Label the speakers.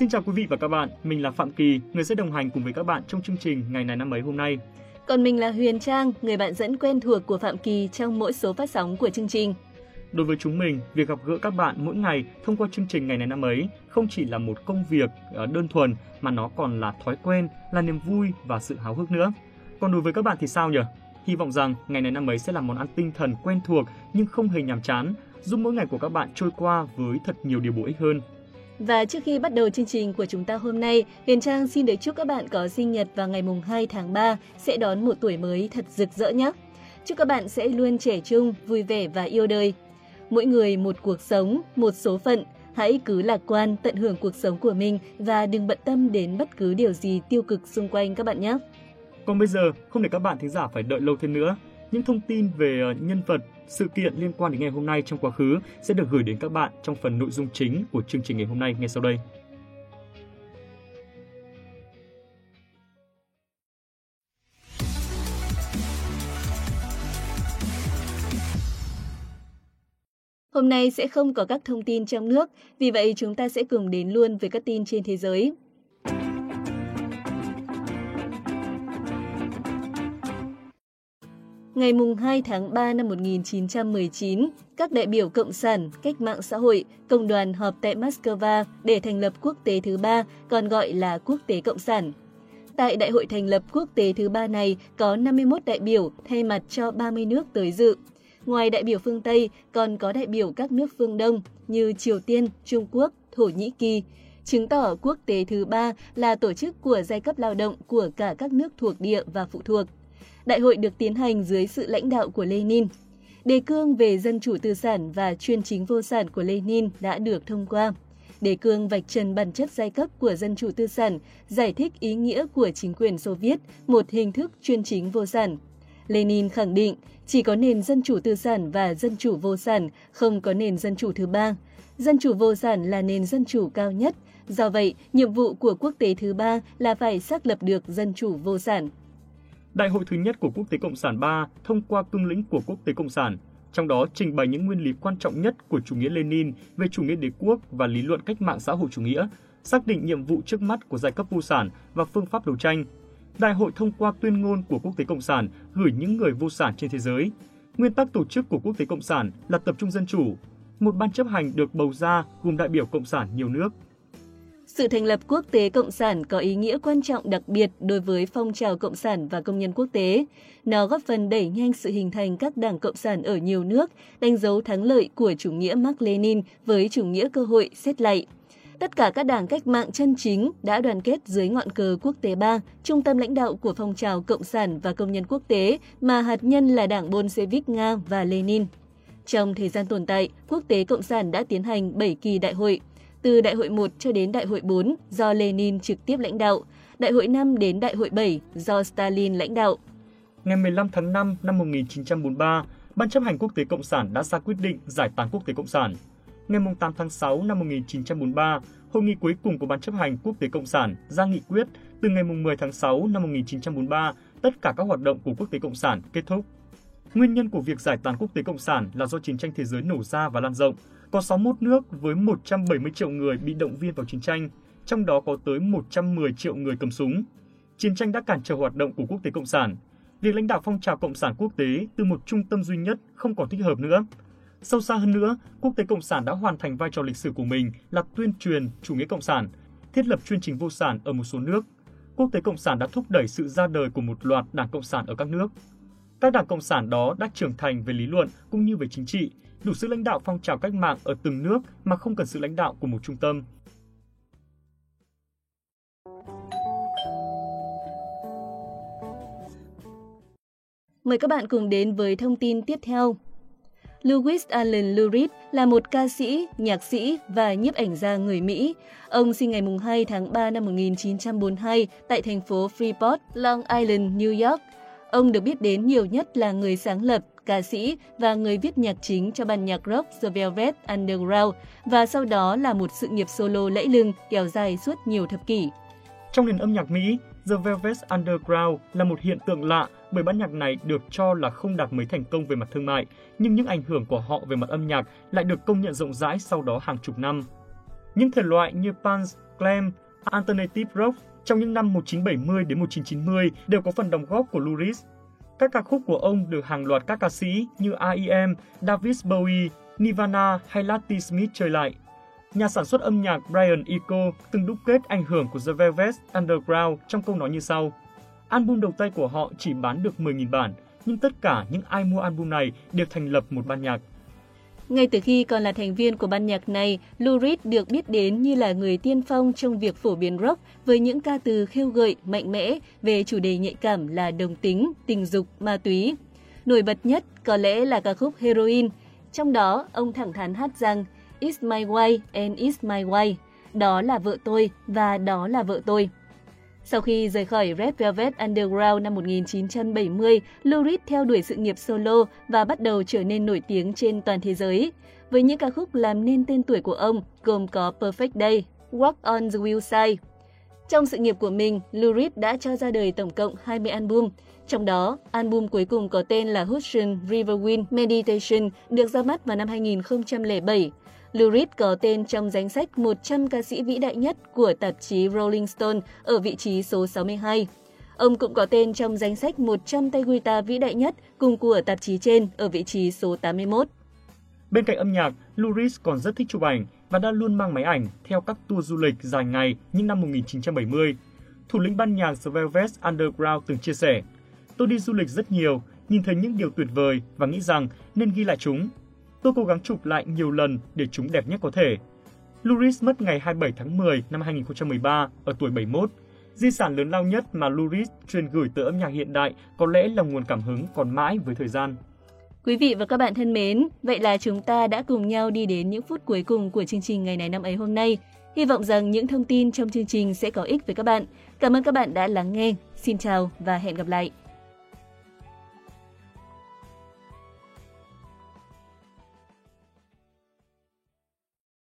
Speaker 1: Xin chào quý vị và các bạn, mình là Phạm Kỳ, người sẽ đồng hành cùng với các bạn trong chương trình ngày này năm ấy hôm nay.
Speaker 2: Còn mình là Huyền Trang, người bạn dẫn quen thuộc của Phạm Kỳ trong mỗi số phát sóng của chương trình.
Speaker 1: Đối với chúng mình, việc gặp gỡ các bạn mỗi ngày thông qua chương trình ngày này năm ấy không chỉ là một công việc ờ, đơn thuần mà nó còn là thói quen, là niềm vui và sự háo hức nữa. Còn đối với các bạn thì sao nhỉ? Hy vọng rằng ngày này năm ấy sẽ là món ăn tinh thần quen thuộc nhưng không hề nhàm chán, giúp mỗi ngày của các bạn trôi qua với thật nhiều điều bổ ích hơn.
Speaker 2: Và trước khi bắt đầu chương trình của chúng ta hôm nay, Huyền Trang xin được chúc các bạn có sinh nhật vào ngày mùng 2 tháng 3 sẽ đón một tuổi mới thật rực rỡ nhé. Chúc các bạn sẽ luôn trẻ trung, vui vẻ và yêu đời. Mỗi người một cuộc sống, một số phận. Hãy cứ lạc quan, tận hưởng cuộc sống của mình và đừng bận tâm đến bất cứ điều gì tiêu cực xung quanh các bạn nhé.
Speaker 1: Còn bây giờ, không để các bạn thính giả phải đợi lâu thêm nữa, những thông tin về ờ, nhân vật, sự kiện liên quan đến ngày hôm nay trong quá khứ sẽ được gửi đến các bạn trong phần nội dung chính của chương trình ngày hôm nay ngay sau đây.
Speaker 2: Hôm nay sẽ không có các thông tin trong nước, vì vậy chúng ta sẽ cùng đến luôn với các tin trên thế giới. Ngày 2 tháng 3 năm 1919, các đại biểu Cộng sản, Cách mạng xã hội, Công đoàn họp tại Moscow để thành lập quốc tế thứ ba, còn gọi là Quốc tế Cộng sản. Tại đại hội thành lập quốc tế thứ ba này có 51 đại biểu thay mặt cho 30 nước tới dự. Ngoài đại biểu phương Tây, còn có đại biểu các nước phương Đông như Triều Tiên, Trung Quốc, Thổ Nhĩ Kỳ, chứng tỏ quốc tế thứ ba là tổ chức của giai cấp lao động của cả các nước thuộc địa và phụ thuộc. Đại hội được tiến hành dưới sự lãnh đạo của Lenin. Đề cương về dân chủ tư sản và chuyên chính vô sản của Lenin đã được thông qua. Đề cương vạch trần bản chất giai cấp của dân chủ tư sản, giải thích ý nghĩa của chính quyền Xô Viết, một hình thức chuyên chính vô sản. Lenin khẳng định chỉ có nền dân chủ tư sản và dân chủ vô sản, không có nền dân chủ thứ ba. Dân chủ vô sản là nền dân chủ cao nhất, do vậy nhiệm vụ của quốc tế thứ ba là phải xác lập được dân chủ vô sản.
Speaker 1: Đại hội thứ nhất của Quốc tế Cộng sản 3 thông qua cương lĩnh của Quốc tế Cộng sản, trong đó trình bày những nguyên lý quan trọng nhất của chủ nghĩa Lenin về chủ nghĩa đế quốc và lý luận cách mạng xã hội chủ nghĩa, xác định nhiệm vụ trước mắt của giai cấp vô sản và phương pháp đấu tranh. Đại hội thông qua tuyên ngôn của Quốc tế Cộng sản gửi những người vô sản trên thế giới. Nguyên tắc tổ chức của Quốc tế Cộng sản là tập trung dân chủ. Một ban chấp hành được bầu ra gồm đại biểu cộng sản nhiều nước,
Speaker 2: sự thành lập quốc tế cộng sản có ý nghĩa quan trọng đặc biệt đối với phong trào cộng sản và công nhân quốc tế. Nó góp phần đẩy nhanh sự hình thành các đảng cộng sản ở nhiều nước, đánh dấu thắng lợi của chủ nghĩa Mark Lenin với chủ nghĩa cơ hội xét lại. Tất cả các đảng cách mạng chân chính đã đoàn kết dưới ngọn cờ quốc tế ba, trung tâm lãnh đạo của phong trào cộng sản và công nhân quốc tế mà hạt nhân là đảng Bolshevik Nga và Lenin. Trong thời gian tồn tại, Quốc tế Cộng sản đã tiến hành 7 kỳ đại hội, từ Đại hội 1 cho đến Đại hội 4 do Lenin trực tiếp lãnh đạo, Đại hội 5 đến Đại hội 7 do Stalin lãnh đạo.
Speaker 1: Ngày 15 tháng 5 năm 1943, Ban chấp hành Quốc tế Cộng sản đã ra quyết định giải tán Quốc tế Cộng sản. Ngày 8 tháng 6 năm 1943, hội nghị cuối cùng của Ban chấp hành Quốc tế Cộng sản ra nghị quyết từ ngày 10 tháng 6 năm 1943, tất cả các hoạt động của Quốc tế Cộng sản kết thúc. Nguyên nhân của việc giải tán Quốc tế Cộng sản là do chiến tranh thế giới nổ ra và lan rộng, có 61 nước với 170 triệu người bị động viên vào chiến tranh, trong đó có tới 110 triệu người cầm súng. Chiến tranh đã cản trở hoạt động của quốc tế cộng sản. Việc lãnh đạo phong trào cộng sản quốc tế từ một trung tâm duy nhất không còn thích hợp nữa. Sâu xa hơn nữa, quốc tế cộng sản đã hoàn thành vai trò lịch sử của mình là tuyên truyền chủ nghĩa cộng sản, thiết lập chuyên trình vô sản ở một số nước. Quốc tế cộng sản đã thúc đẩy sự ra đời của một loạt đảng cộng sản ở các nước. Các đảng cộng sản đó đã trưởng thành về lý luận cũng như về chính trị, đủ sức lãnh đạo phong trào cách mạng ở từng nước mà không cần sự lãnh đạo của một trung tâm.
Speaker 2: Mời các bạn cùng đến với thông tin tiếp theo. Louis Allen Lurid là một ca sĩ, nhạc sĩ và nhiếp ảnh gia người Mỹ. Ông sinh ngày 2 tháng 3 năm 1942 tại thành phố Freeport, Long Island, New York. Ông được biết đến nhiều nhất là người sáng lập ca sĩ và người viết nhạc chính cho ban nhạc rock The Velvet Underground và sau đó là một sự nghiệp solo lẫy lừng kéo dài suốt nhiều thập kỷ.
Speaker 1: Trong nền âm nhạc Mỹ, The Velvet Underground là một hiện tượng lạ bởi ban nhạc này được cho là không đạt mấy thành công về mặt thương mại, nhưng những ảnh hưởng của họ về mặt âm nhạc lại được công nhận rộng rãi sau đó hàng chục năm. Những thể loại như punk, glam, alternative rock trong những năm 1970 đến 1990 đều có phần đóng góp của Lou Reed. Các ca khúc của ông được hàng loạt các ca sĩ như R.E.M., David Bowie, Nirvana hay Latti Smith chơi lại. Nhà sản xuất âm nhạc Brian Eno từng đúc kết ảnh hưởng của The Velvet Underground trong câu nói như sau. Album đầu tay của họ chỉ bán được 10.000 bản, nhưng tất cả những ai mua album này đều thành lập một ban nhạc.
Speaker 2: Ngay từ khi còn là thành viên của ban nhạc này, Lou Reed được biết đến như là người tiên phong trong việc phổ biến rock với những ca từ khêu gợi, mạnh mẽ về chủ đề nhạy cảm là đồng tính, tình dục, ma túy. Nổi bật nhất có lẽ là ca khúc Heroin. Trong đó, ông thẳng thắn hát rằng It's my way and it's my way. Đó là vợ tôi và đó là vợ tôi. Sau khi rời khỏi Red Velvet Underground năm 1970, Lou Reed theo đuổi sự nghiệp solo và bắt đầu trở nên nổi tiếng trên toàn thế giới. Với những ca khúc làm nên tên tuổi của ông, gồm có Perfect Day, Walk on the Wild Side. Trong sự nghiệp của mình, Lou Reed đã cho ra đời tổng cộng 20 album. Trong đó, album cuối cùng có tên là Hudson River Wind Meditation được ra mắt vào năm 2007. Lou Reed có tên trong danh sách 100 ca sĩ vĩ đại nhất của tạp chí Rolling Stone ở vị trí số 62. Ông cũng có tên trong danh sách 100 tay guitar vĩ đại nhất cùng của tạp chí trên ở vị trí số 81.
Speaker 1: Bên cạnh âm nhạc, Lou Reed còn rất thích chụp ảnh và đã luôn mang máy ảnh theo các tour du lịch dài ngày những năm 1970. Thủ lĩnh ban nhạc The Velvet Underground từng chia sẻ, Tôi đi du lịch rất nhiều, nhìn thấy những điều tuyệt vời và nghĩ rằng nên ghi lại chúng Tôi cố gắng chụp lại nhiều lần để chúng đẹp nhất có thể. Luris mất ngày 27 tháng 10 năm 2013 ở tuổi 71. Di sản lớn lao nhất mà Luris truyền gửi tới âm nhạc hiện đại có lẽ là nguồn cảm hứng còn mãi với thời gian.
Speaker 2: Quý vị và các bạn thân mến, vậy là chúng ta đã cùng nhau đi đến những phút cuối cùng của chương trình ngày này năm ấy hôm nay. Hy vọng rằng những thông tin trong chương trình sẽ có ích với các bạn. Cảm ơn các bạn đã lắng nghe. Xin chào và hẹn gặp lại.